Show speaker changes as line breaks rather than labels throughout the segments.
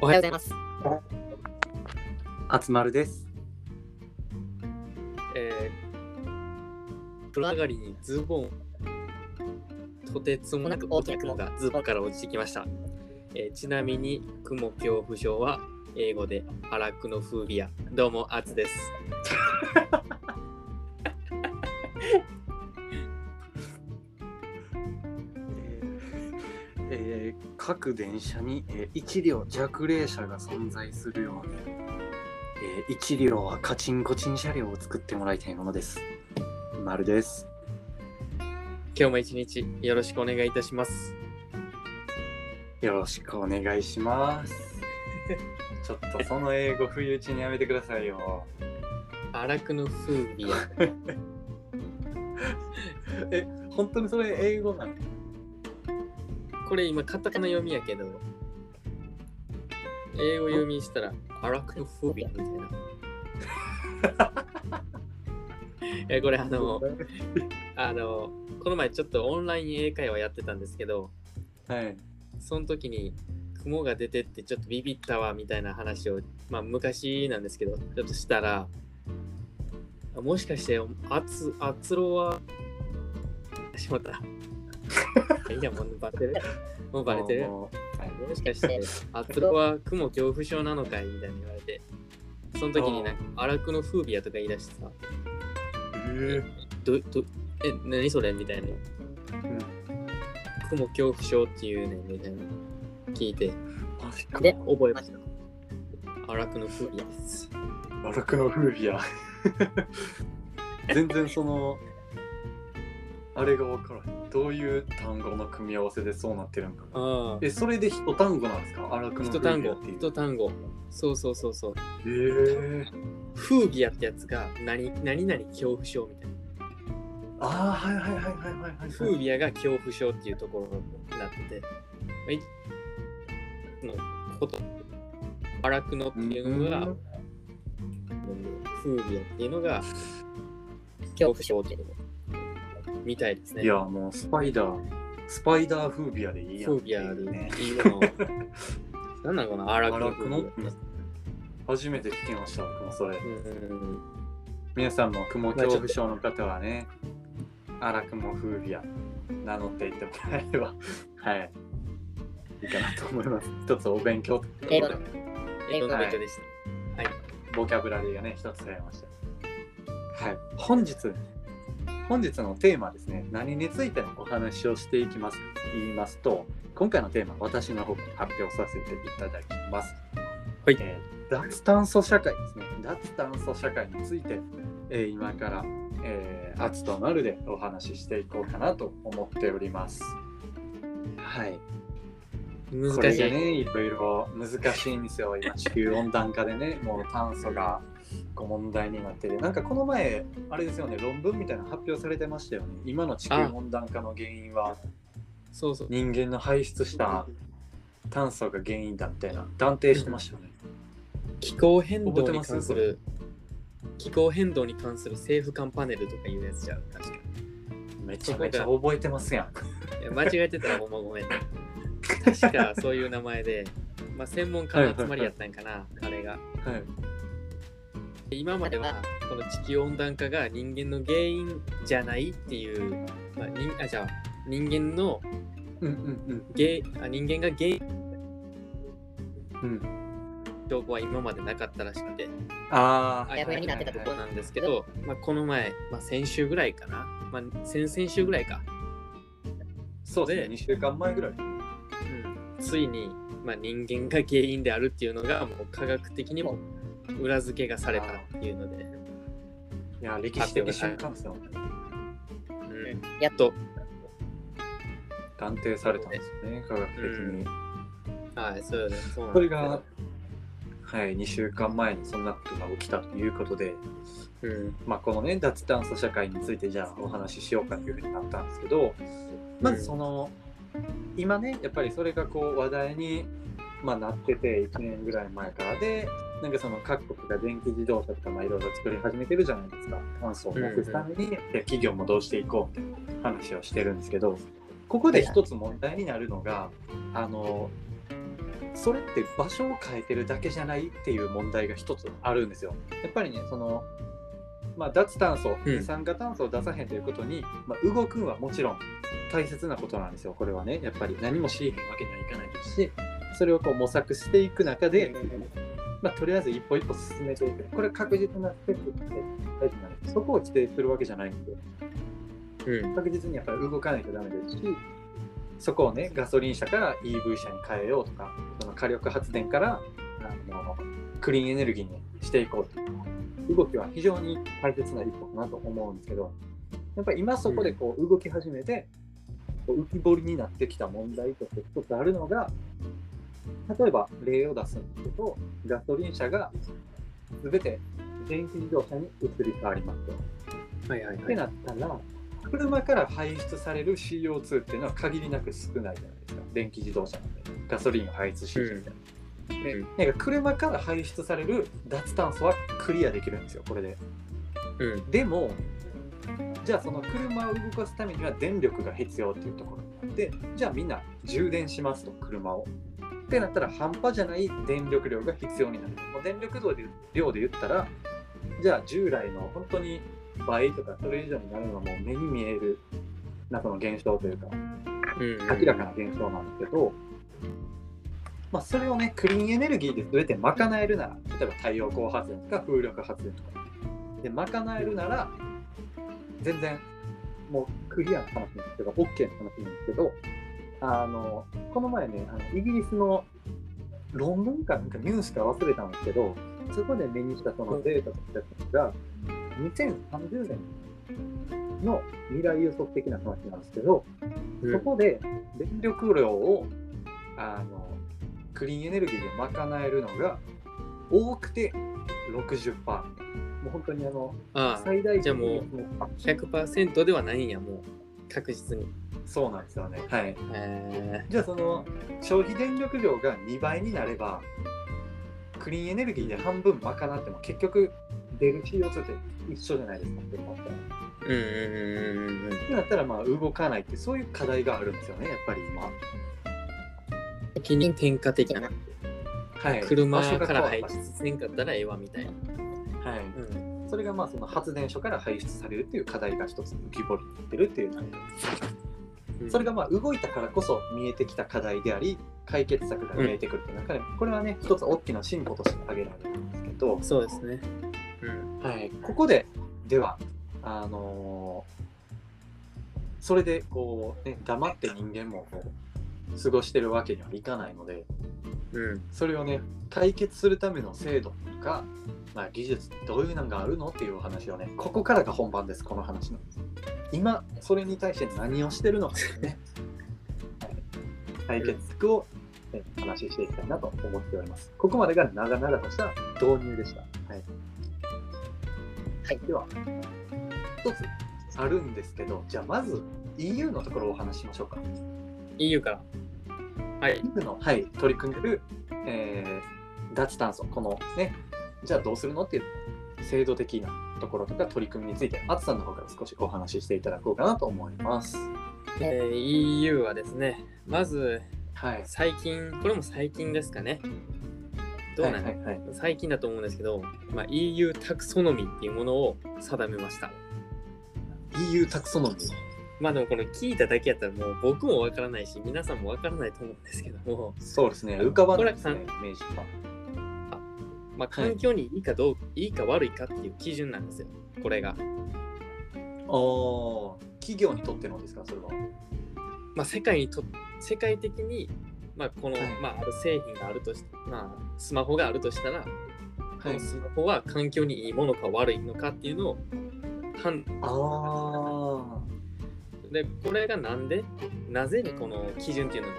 おはようございます。
あつまるです。
えー、風呂上がりにズボン、とてつもなく大きな雲がズボンから落ちてきました。えーちなみに、雲恐怖症は英語でアラクノフービア。どうも、あつです。
各電車に、えー1両弱齢者が存在するように、え1両はカチンコチン車両を作ってもらいたいものです。まるです。
今日も一日よろしくお願いいたします。
よろしくお願いします。ちょっとその英語不意打ちにやめてくださいよ。
アラクノフービア。
え、本当にそれ英語なの
これ今カタカナ読みやけど、英語読みしたらアラクノフービアみたいな。えこれあの、あの、この前ちょっとオンライン英会話やってたんですけど、
はい。
その時に雲が出てってちょっとビビったわみたいな話を、まあ昔なんですけど、ちょっとしたら、あもしかして、あつ、あつろは、しまった。いや、もうバレてる？もうバレてる？
も
しかして、あつろは雲恐怖症なのかい？みたいに言われて、その時になんか、アラクノフービアとか言い出してさ、
え
ど、ど、え、何それ？みたいな。
うん
雲恐怖症っていうねんみたいな。聞いて、で、覚えました。アラクノフービアです。
アラクノフービア。全然その、あれが分からん。どういう単語の組み合わせでそうなってるんかな？
ああ、
え、それで一単語なんですか？アラクノフ
一単語
ービアっていう。
一単語。そうそうそうそう。
えー、
フービアってやつが何？何々恐怖症みたいな。
ああ、はいはいはいはいはいはい。
フービアが恐怖症っていうところになってて、まあいのこと、アラクノっていうのが、
うん
フービアっていうのが恐怖症っていうのみたいですね。
いや、もうスパイダー、スパイダーフービアでいいやん。
フービアで
ね。
いいの。なんなのかな？アラ
ア
クノ
ラクノ
フービア。
初めて聞きました、僕もそれ。
うん
皆さんも雲恐怖症の方はね、アラクモフービア名乗っていってもらえれば、はい、いいかなと思います。一つお勉強ということで、
英語の勉強でした。はい。
ボキャブラリーがね、一つ増えました。はい、本日、本日のテーマですね、何についてのお話をしていきます言いますと、今回のテーマ、私の方から発表させていただきます。
はい
えー脱炭素社会ですね。脱炭素社会について、えー今から、えー、熱となるでお話ししていこうかなと思っております。はい。
難しい。
れがね、いろいろ難しいんですよ。今、地球温暖化でね、もう炭素がこう問題になってて、なんかこの前、あれですよね、論文みたい。な発表されてましたよね。今の地球温暖化の原因は
そうそう。
人間の排出した炭素が原因だみたい。な断定してましたよね。
気候変動に関する気候変動に関する政府間パネルとかい。うやつじゃん確かに
めちゃめちゃ覚えてますやん。
い。や間違えてたらほんごめん確かそういう名前で、まあ、専門家の集まりやったんかなあれが
はい。
今まではこの地球温暖化が人間の原因じゃないっていう、まあ、人あじゃあ人間の
うんうん
原あ人間が原因
うん。うん。
証拠は今までなかったらしくて
ああ、
あやふやになってたとこなんですけど、まあ、この前、まあ、先週ぐらいかな、まあ、先々週ぐらいか、
そうですね、2週間前ぐらい。
うん、ついに、まあ、人間が原因であるっていうのがもう科学的にも裏付けがされたっていうので、
いや、歴史的瞬間ですよ。
うん、やっと、
断定されたんですよね、科学的に。
はい、そうよね、そうなん
それが、はい、2週間前にそんなことが起きたということで、
うん、
まあ、このね、脱炭素社会についてじゃあお話ししようかというふうになったんですけど、まずその、今ね、やっぱりそれがこう話題に、まあ、なってて、1年ぐらい前からで、なんかその各国が電気自動車とかまあいろいろ作り始めてるじゃないですか。炭素をなくすために、で企業もどうしていこうみたいな話をしてるんですけど、ここで一つ問題になるのが、あの、それって場所を変えてるだけじゃないっていう問題が一つあるんですよ。やっぱりねそのまあ、脱炭素、二酸化炭素を出さへんということに、まあ、動くんはもちろん大切なことなんですよ、これはね。やっぱり何もしへんわけにはいかないですし、それをこう模索していく中で、まあ、とりあえず一歩一歩進めていく。これ確実なステップって大事なんです。そこを否定するわけじゃないんで、うん、確実にやっぱり動かないとダメですし、そこをね、ガソリン車から EV 車に変えようとか、その火力発電からあのクリーンエネルギーにしていこうとか。動きは非常に大切な一歩かなと思うんですけど、やっぱり今そこでこう動き始めて、こう浮き彫りになってきた問題として一つあるのが、例えば例を出すんですけど、ガソリン車が全て電気自動車に移り変わりますと。はいはいはい、ってなったら、車から排出される CO2 っていうのは限りなく少ないじゃないですか。電気自動車なんで。ガソリンを排出しみたいな。でなんか車から排出される脱炭素はクリアできるんですよこれで、うん、でもじゃあその車を動かすためには電力が必要っていうところ。になってじゃあみんな充電しますと車を。ってなったら半端じゃない電力量が必要になる。もう電力量で言ったらじゃあ従来の本当に倍とかそれ以上になるのはもう目に見えるなその現象というか、明らかな現象なんですけどまあ、それをね、クリーンエネルギーで全て賄えるなら、例えば太陽光発電とか風力発電とか、で、賄えるなら、全然、もうクリアな話なんですけど、OK な話なんですけど、あの、この前ね、あのイギリスの論文かなんかニュースか忘れたんですけど、そこで目にしたそのデータとしたのが、2030年の未来予測的な話なんですけど、そこで電力量をあのクリーンエネルギーで賄えるのが多くて60%。もう本当にあの
ああ最大じゃあもう100%ではないんやもう確実に。
そうなんですよね。はいじゃあその消費電力量が2倍になればクリーンエネルギーで半分賄っても結局出る CO2 って一緒じゃないですかって思ったらうんうんうんうん。ってなったらまあ動かないってそういう課題があるんですよねやっぱり今。
責任転嫁的な。はい、車から排出せんかったらええわみたいな。
まあその発電所から排出されるっていう課題が一つ浮き彫りになってるっていうなんか、うん、それがまあ動いたからこそ見えてきた課題であり解決策が見えてくるっていう中で、うん、これはね一つ大きな進歩として挙げられるんですけど。
そうですね、
うんはい、ここでではあのー、それでこう、ね、黙って人間もこう過ごしてるわけにはいかないので、うん、それをね解決するための制度とか、まあ、技術どういうのがあるのっていうお話をねここからが本番ですこの話の。今それに対して何をしてるのかですね、はい、解決策を、ね、話していきたいなと思っております。ここまでが長々とした導入でした。はい、はい、では一つあるんですけどじゃあまず EU のところをお話ししましょうか。
EU から。
はい。EU の、はい、取り組んでる、えー、脱炭素、このね、じゃあどうするのっていう制度的なところとか取り組みについて、あつさんの方から少しお話ししていただこうかなと思います。
えー、EU はですね、まず、はい、最近、これも最近ですかね。どうなの、はいはいはい、最近だと思うんですけど、まあ、EU タクソノミーっていうものを定めました。
EU タクソノミ？ー
まあでもこれ聞いただけやったらもう僕もわからないし皆さんもわからないと思うんですけども。
そうですね。浮かばないですねイメージが。
あまあ環境にいいかどう、はい、いいか悪いかっていう基準なんですよ。これが。ああ
企業にとってのですか？それは。
まあ世界にと世界的にまあこの、はい、まあある製品があるとしまあスマホがあるとしたら、このスマホは環境にいいものか悪いのかっていうのを判断ああでこれがなんでなぜにこの基準っていうのが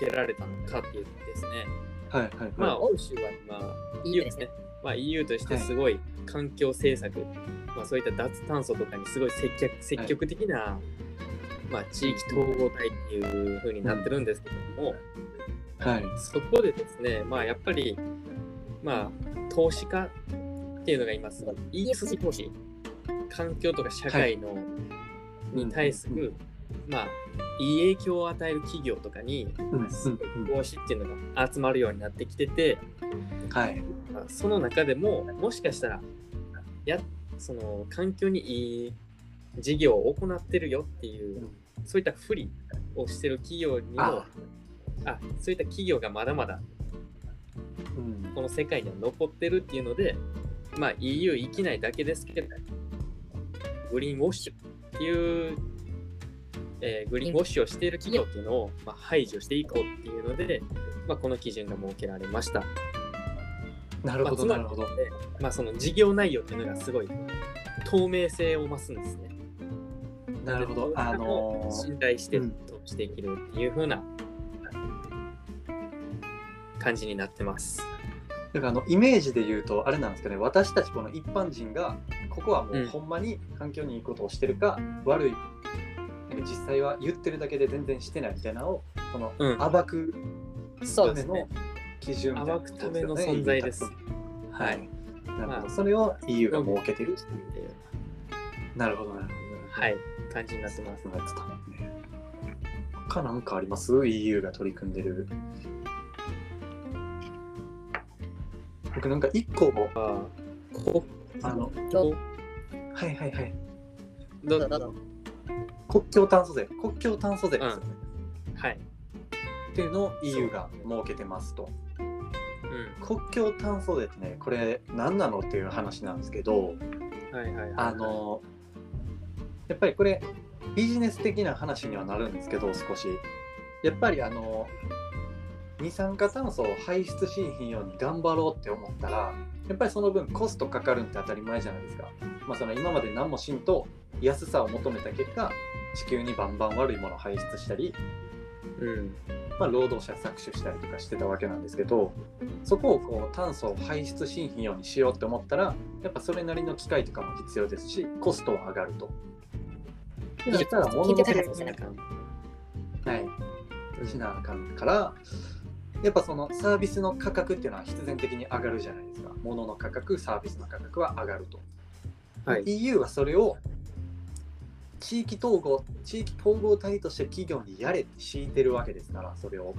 設けられたのかっていうとですね、
はいはい、はい、
まあ欧州は今 EU ですね、まあ、EU としてすごい環境政策、はい、まあ、そういった脱炭素とかにすごい積極積極的な、はい、まあ、地域統合体っていう風になってるんですけども、はい、そこでですね、まあ、やっぱり、まあ、投資家っていうのがいます。ESG 投資。環境とか社会の、に対するまあいい影響を与える企業とかに投資っていうのが集まるようになってきてて、
はい。
まあその中でももしかしたらやその環境にいい事業を行ってるよっていうそういった不利をしてる企業にも
あ。
あそういった企業がまだまだ
うん。
この世界には残ってるっていうので、まあ、EU 行きないだけですけどグリーンウォッシュっていう、えーグリーンウォッシュをしている企業っていうのを、まあ、排除していこうっていうので、まあ、この基準が設けられました。
なるほど、
まあ
なるほど。
つまあ、その事業内容っていうのがすごい透明性を増すんですね。
なるほど。あのー
信頼して
うん
投資できるっていう風な感じになってます。
だからあのイメージで言うとあれなんですかね私たちこの一般人がここはも
う
うんほんまに環境にいいことをしてるか、悪いなんか実際は言ってるだけで全然してないみたいなのをその、
うん
暴くための。基準みたいな
暴くための存在です。
は
はい
い。なるほど。
まあ
それを EU が設けてる
っていう。
なるほど、なるほど。
はい、感じになってます。
そうやってたもんね。他なんかあります ?EU が取り組んでる。僕なんか一個、
あこ
あの、
こ？
はいはいはい。
どうぞどうぞ。
国境炭素税、国境炭素税ですよね。
はい。
っていうのを EU が設けてますと。
う
国境炭素税ってね、これ何なのっていう話なんですけど、
ん。はいはいはい。
あ、の、やっぱりこれビジネス的な話にはなるんですけど、少し。やっぱりあの、二酸化炭素を排出しひんように頑張ろうって思ったら、やっぱりその分コストかかるんって当たり前じゃないですか。まあその今まで何もしんと安さを求めた結果、地球にバンバン悪いものを排出したり、
うん。
まあ、労働者搾取したりとかしてたわけなんですけどそこをこう炭素を排出しんひんようにしようって思ったらやっぱそれなりの機械とかも必要ですしコストは上がると。そしたら物の
聞いてたやつ
製品
ですね
はいしなあかんからやっぱそのサービスの価格っていうのは必然的に上がるじゃないですか物の価格サービスの価格は上がると。
はい。
EU はそれを地域統合地域統合体として企業にやれって敷いてるわけですからそれを、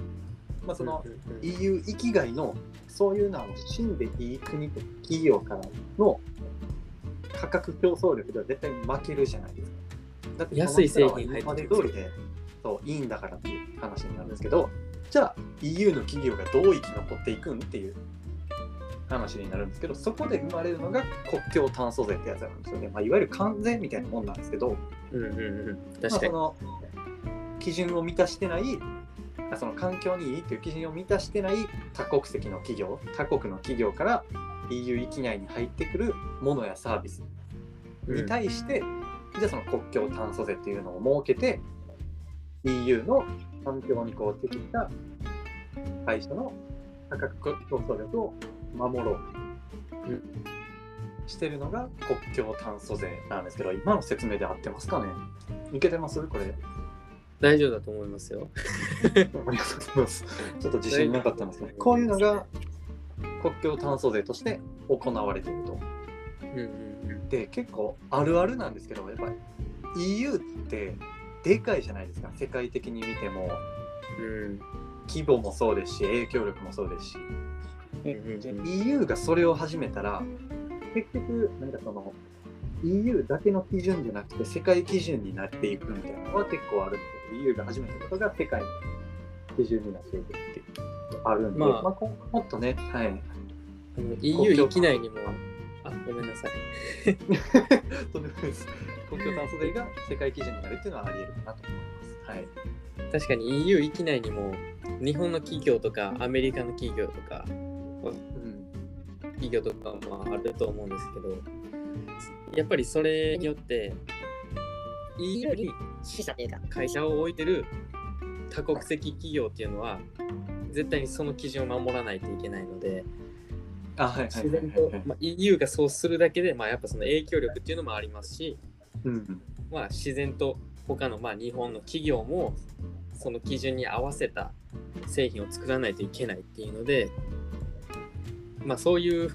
まあ、その EU 域外のそういうのを死んでいい国と企業からの価格競争力では絶対に負けるじゃないですか。だって
安い製品入って
今ま
きて
で通りでそういいんだからっていう話になるんですけどじゃあ EU の企業がどう生き残っていくんっていう話になるんですけどそこで生まれるのが国境炭素税ってやつなんですよね、まあ、いわゆる関税みたいなもんなんですけど、
うんうんうん。かに。
その基準を満たしてないあその環境にいいという基準を満たしてない多国籍の企業他国の企業から EU 域内に入ってくるものやサービスに対して、じゃあその国境炭素税っていうのを設けて EU の環境にこう適した会社の価格競争力を守ろう、
うん
してるのが国境炭素税なんですけど今の説明で合ってますかね？いけてます？これ
大丈夫だと思いますよ。
ありがとうございます。ちょっと自信なかったんですけど、こういうのが国境炭素税として行われていると。
うんうんうん。
で、結構あるあるなんですけど、やっぱり EU ってでかいじゃないですか、世界的に見ても。
うん
規模もそうですし、影響力もそうですし。
うんうんうん
EU がそれを始めたら、結局、なんかその、EU だけの基準じゃなくて世界基準になっていくみたいなのは結構あるんですよ。EU が始めたことが世界の基準になっていくっていうあるんで、
まあ
まあ、こもっとね、はい。
EU 域内にも、あ、ごめんなさい。
とんでもないです。国境炭素税が世界基準になるっていうのはあり得るかなと思います。はい。
確かに EU 域内にも日本の企業とかアメリカの企業とか
うん。
企業とかもあると思うんですけどやっぱりそれによって
というか、
会社を置いてる多国籍企業っていうのは絶対にその基準を守らないといけないので
あ、はいはい
自
はい
然と、まあ、EU がそうするだけで、まあ、やっぱその影響力っていうのもありますし、
うん。
まあ、自然と他のまあ日本の企業もその基準に合わせた製品を作らないといけないっていうので、まあ、そういう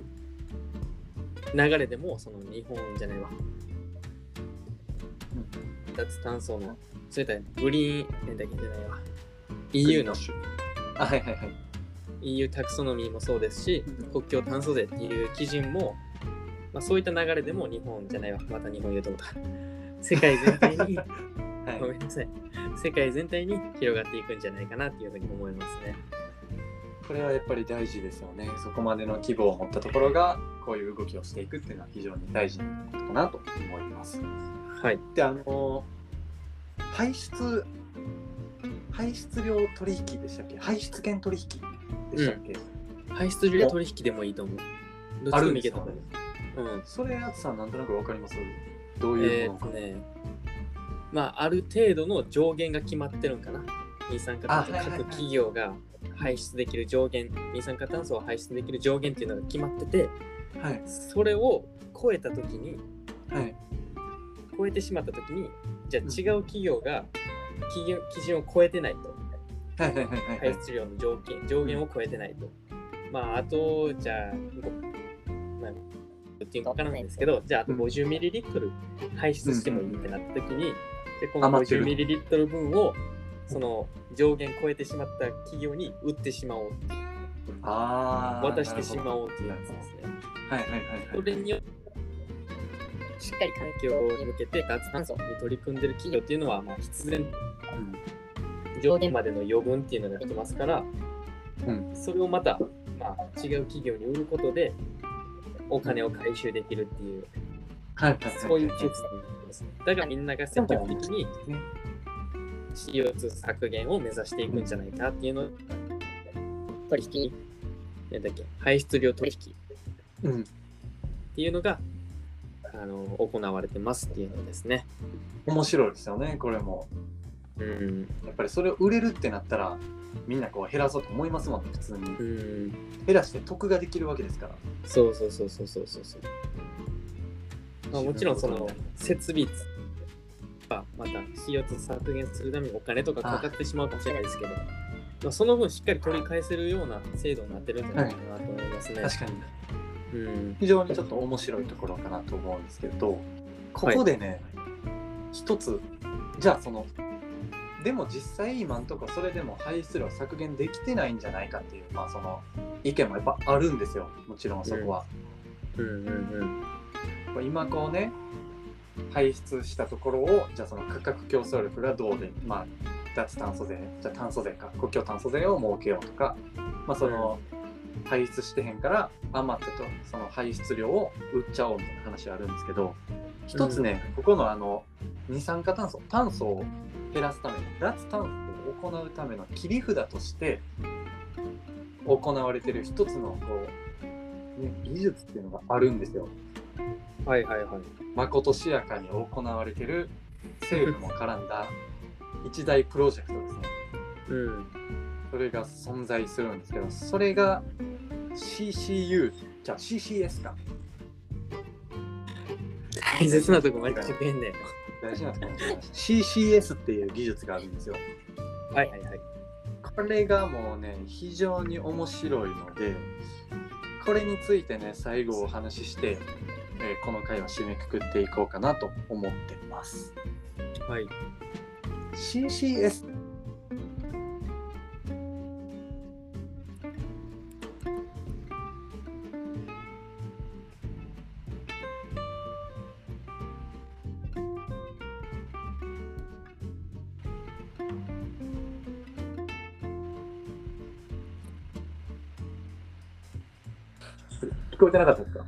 流れでもその日本じゃないわ脱炭素のそういったグリーン、なんだっけじゃないわ。EU の、
あはいはいはい
EU タクソノミーもそうですし、国境炭素税っていう基準も、まあ、そういった流れでも日本じゃないわ。また日本言うと思った。世界全体に、
はい
ごめんなさい。世界全体に広がっていくんじゃないかなっていうふうに思いますね。
これはやっぱり大事ですよねそこまでの規模を持ったところがこういう動きをしていくっていうのは非常に大事なことかなと思います
はい。
であの排出排出量取引でしたっけ？排出権取引でしたっけ、
排出量取引でもいいと思う。どっちでもいけたと思う。うん。
それやつさんなんとなくわかります？どうい
え
うものか、
ーっとね、まあ、ある程度の上限が決まってるんかな。二酸化炭素、各企業が排出できる上限、二酸化炭素を排出できる上限っていうのが決まってて、
はい。
それを超えたときに、
はい。
超えてしまったときに、じゃあ違う企業が基準基準を超えてないと。
はいはいはいはい
排出量の上限上限を超えてないと。まあ、あと、じゃあ、ごまあ、っていうのかわからないんですけど、じゃあ、あと
うん。
50ml 排出してもいいってなったときに、でこの
余ってる。
50ml 分を、その上限超えてしまった企業に売ってしまおうっていう、
ああ
渡してしまおうっていうやつですね。
はいはいはい
それによって、しっかり環境に向けて脱炭素に取り組んでる企業っていうのは、まあ、必然。上限までの余分っていうのができますから、
うん。
それをまた、まあ、違う企業に売ることでお金を回収できるっていう、
はいはいはい
そういうシステムですね。だからみんなが積極的に CO2 削減を目指していくんじゃないかっていうのを取引、なんだっけ、排出量取引っ
うん
ていうのがあの行われてますっていうのですね。
面白いですよねこれも
うん。
やっぱりそれを売れるってなったらみんなこう減らそうと思いますもんね普通に
うん。
減らして得ができるわけですから
そうそうそうそうそうそうそう。まあ、もちろんその設備はまた CO2 削減するためにお金とかかかってしまうかもしれないですけど、まあ、その分しっかり取り返せるような制度になってるんじゃないかなと思いますね。
確かに
うん。
非常にちょっと面白いところかなと思うんですけどここでね、一つじゃあそのでも実際今んとこそれでも排出量削減できてないんじゃないかっていうまあその意見もやっぱあるんですよもちろんそこは、
うんうんうん。
今こうね排出したところをじゃあその価格競争力がどうでまあ脱炭素税じゃあ炭素税か国境炭素税を設けようとかまあその、排出してへんから余ったとその排出量を売っちゃおうみたいな話あるんですけど一つね、ここのあの二酸化炭素炭素を減らすための脱炭素を行うための切り札として行われてる一つのこう、ね、技術っていうのがあるんですよ。
はいはいはい。
まことしやかに行われてる政府も絡んだ一大プロジェクトですね。
うん。
それが存在するんですけど、それが CCU、じゃあ CCS か。
大切なとこまで聞けんね
大事なとこ CCS っていう技術があるんですよ。
はいはいはい。
これがもうね、非常に面白いので、これについてね、最後お話しして、えーこの回は締めくくっていこうかなと思ってます。
はい。
CCS 聞こえてなかったですか？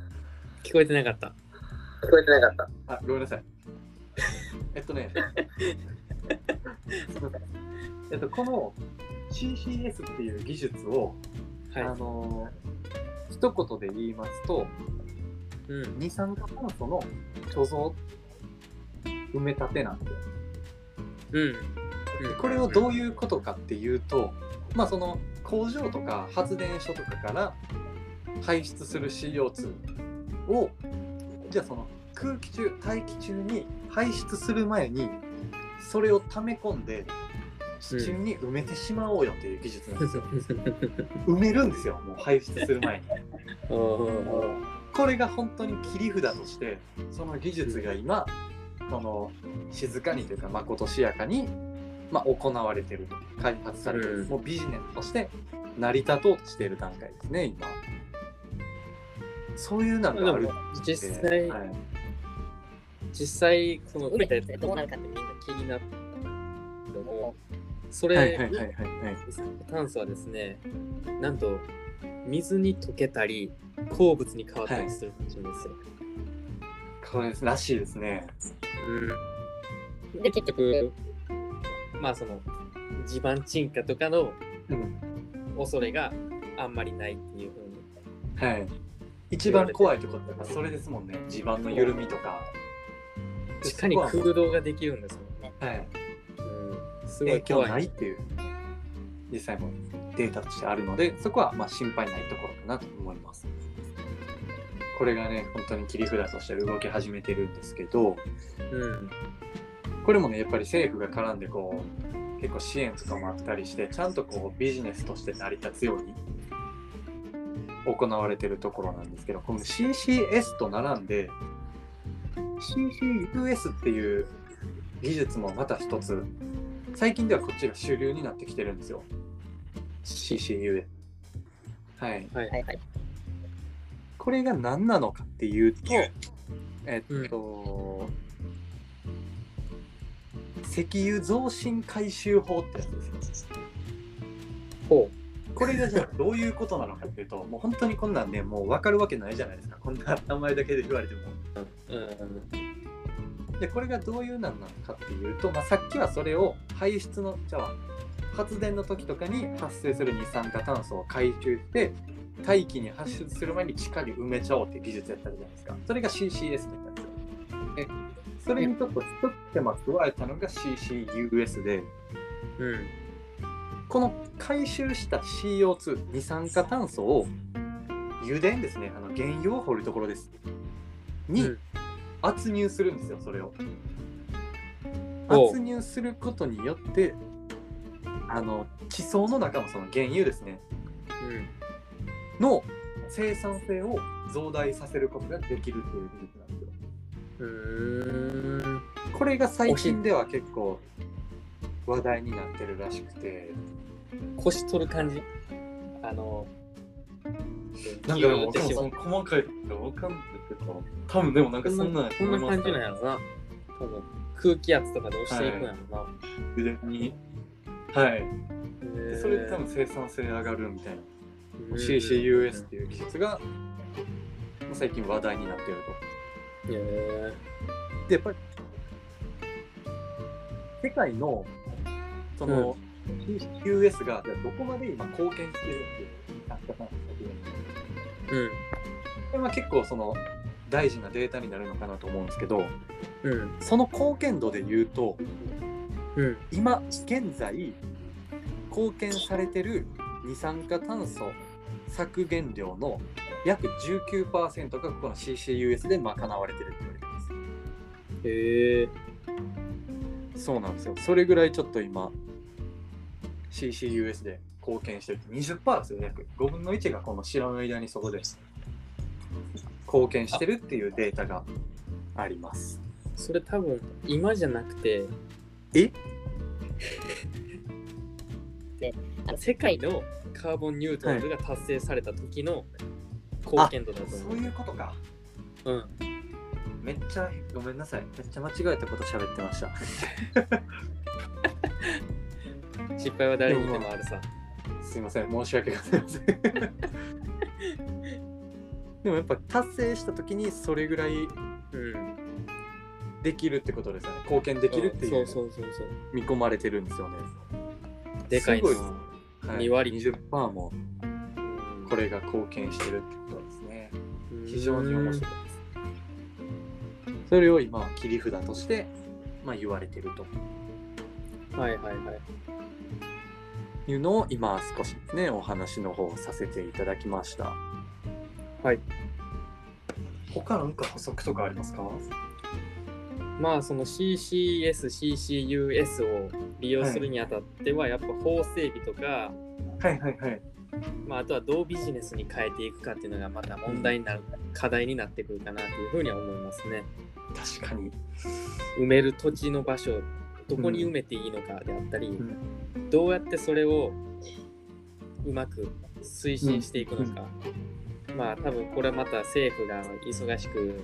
聞こえてなかった。
聞こえてなかった。あ、ごめんなさい。えっとね、すみません。えっと、この CCS っていう技術を、
はい。
あのー、一言で言いますと、
うん。
二酸化炭素の貯蔵、埋め立てなんで。
うん。うん
これをどういうことかっていうと、まあその工場とか発電所とかから排出する CO2 をじゃあその空気中大気中に排出する前にそれを溜め込んで地中に埋めてしまおうよっていう技術なんですよ。埋めるんですよもう排出する前に。これが本当に切り札としてその技術が今その静かにというかまことしやかに、まあ、行われてると開発されてる、
うん
もうビジネスとして成り立とうとしている段階ですね今そういうのがある
実際、
はい。
実際、その埋めたやつがどうなるかってみんな気になってけども、それ、
はいはいはいはいはい。
二酸化炭素はですね、なんと水に溶けたり、鉱物に変わったりするらしいんですよ。
これらしいですね。
うん、で、結局、まあその、地盤沈下とかの
うん。
恐れがあんまりないっていうふうに。
はい一番怖いところってそれですもんね地盤の緩みとか
地下に空洞ができるんですもんね。
はい
うん、すご
影響
い怖い。
ないっていう実際もデータとしてあるのでそこはまあ心配ないところかなと思いますこれがね本当に切り札として動き始めてるんですけど
うん。
これもねやっぱり政府が絡んでこう結構支援とかもあったりしてちゃんとこうビジネスとして成り立つように行われてるところなんですけどこの CCS と並んで CCUS っていう技術もまた一つ最近ではこっちが主流になってきてるんですよ。CCUS はい
はい。はい。はい。
これが何なのかっていうとえっと、石油増進回収法ってやつですよ。
ほ
これがじゃあどういうことなのかっていうともう本当にこんなんねもう分かるわけないじゃないですかこんな名前だけで言われても
う。うん。
でこれがどういうなんなのかっていうと、まあ、さっきはそれを排出のじゃあ発電の時とかに発生する二酸化炭素を回収して大気に発出する前に地下に埋めちゃおうっていう技術やったじゃないですかそれが CCS だったんですよでそれにちょっと一手間加えたのが CCUS で
うん。
この回収した CO2 二酸化炭素を油田ですねあの原油を掘るところです。に、
うん。
圧入するんですよそれを。圧入することによってあの地層の中のその原油ですね。
うん。
の生産性を増大させることができるという技術なんですよ。これが最近では結構話題になってるらしくて
腰取る感じ。あの、
なんかでも
ギューってしまう
細かいとわかんないけど多分でもなんか
そんなそんな感じなんやろな。多分空気圧とかで押していくんやろな。
腕に。はい。
へー
でそれで多分生産性上がるみたいな。
うん
CCUS っていう技術がまあ最近話題になっていると。
へ
でやっぱり世界のその、CCUS がじゃあどこまで今貢献してるっていう二酸化炭素削減に
ーうん。
これは結構その大事なデータになるのかなと思うんですけど
うん。
その貢献度で言うと
うん。
今現在貢献されてる二酸化炭素削減量の約19%がここの CCUS で賄われてるって言われてます
へえ。
そうなんですよ。それぐらいちょっと今、CCUS で貢献してる。20%ですよ、約。5分の1がこの知らない間にそこで貢献してるっていうデータがあります。
それ多分今じゃなくて、
え？
であの世界のカーボンニュートラルが達成された時の貢献度だと思。
そういうことか。
うん。
めっちゃ、ごめんなさい。めっちゃ間違えたこと喋ってました。
失敗は誰にでもあるさ。
すいません。申し訳ございません。でもやっぱ達成した時にそれぐらい
うん。
できるってことですよね。貢献できるっていう
そうそうそうそう。
見込まれてるんですよね。
でかいな。
すごはい、
2割
20%も
うん
これが貢献してるってことですね。
うん
非常に面白いです。それを今、切り札として、まあ、言われてると
はいはいはい。
いうのを今少しね、お話の方をさせていただきました。
はい。
他なんか補足とかありますか？
まあその CCS、CCUS を利用するにあたっては、やっぱ法整備とか、
はいはいはい。
まあ、あとはどうビジネスに変えていくかっていうのがまた問題になる、課題になってくるかなというふうには思いますね。
確かに。
埋める土地の場所どこに埋めていいのかであったり、
ん
どうやってそれをうまく推進していくのか、まあ多分これはまた政府が忙しく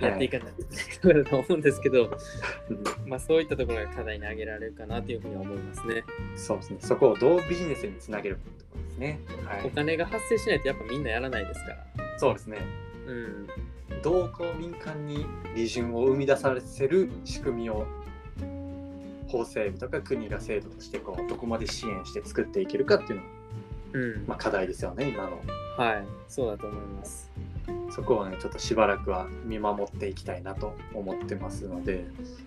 やっていかないといけないと思うんですけど、まあそういったところが課題に挙げられるかなというふうには思いますね。
そうですね。そこをどうビジネスにつなげるかってことですね。はい。
お金が発生しないとやっぱみんなやらないですから。
そうですね。
うん。
どうこう民間に利潤を生み出させる仕組みを法整備とか国が制度としてこうどこまで支援して作っていけるかっていうのが、
うん。
まあ、課題ですよね今の
はい。そうだと思います。
そこをねちょっとしばらくは見守っていきたいなと思ってますので、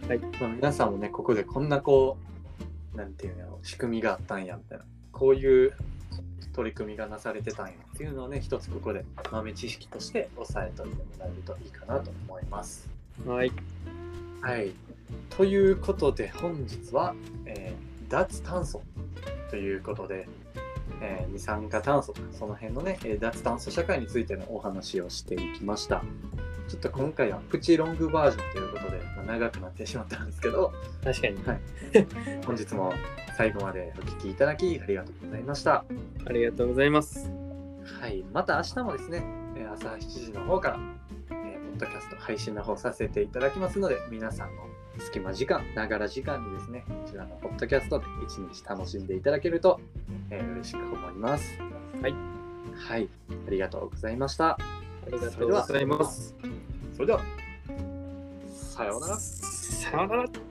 はい
まあ、皆さんもねここでこんなこうなんていうの仕組みがあったんやみたいなこういう取り組みがなされてたんやっていうのをね一つここで豆知識として押さえておいてもらえるといいかなと思います。
はい。
はい。ということで本日は、えー脱炭素ということで、えー二酸化炭素とかその辺のね、えー脱炭素社会についてのお話をしていきました。ちょっと今回はプチロングバージョンということで、まあ長くなってしまったんですけど、
確かに。
はい 本日も最後までお聞きいただきありがとうございました。
ありがとうございます。
はい、また明日もですね、えー朝7時の方から、えーポッドキャスト配信の方させていただきますので、皆さんの隙間時間、ながら時間にですね、こちらのポッドキャストで一日楽しんでいただけると、えー嬉しく思います。
はい。
はい、ありがとうございました。
ありがとうございます。
それでは、さようなら。
さようなら。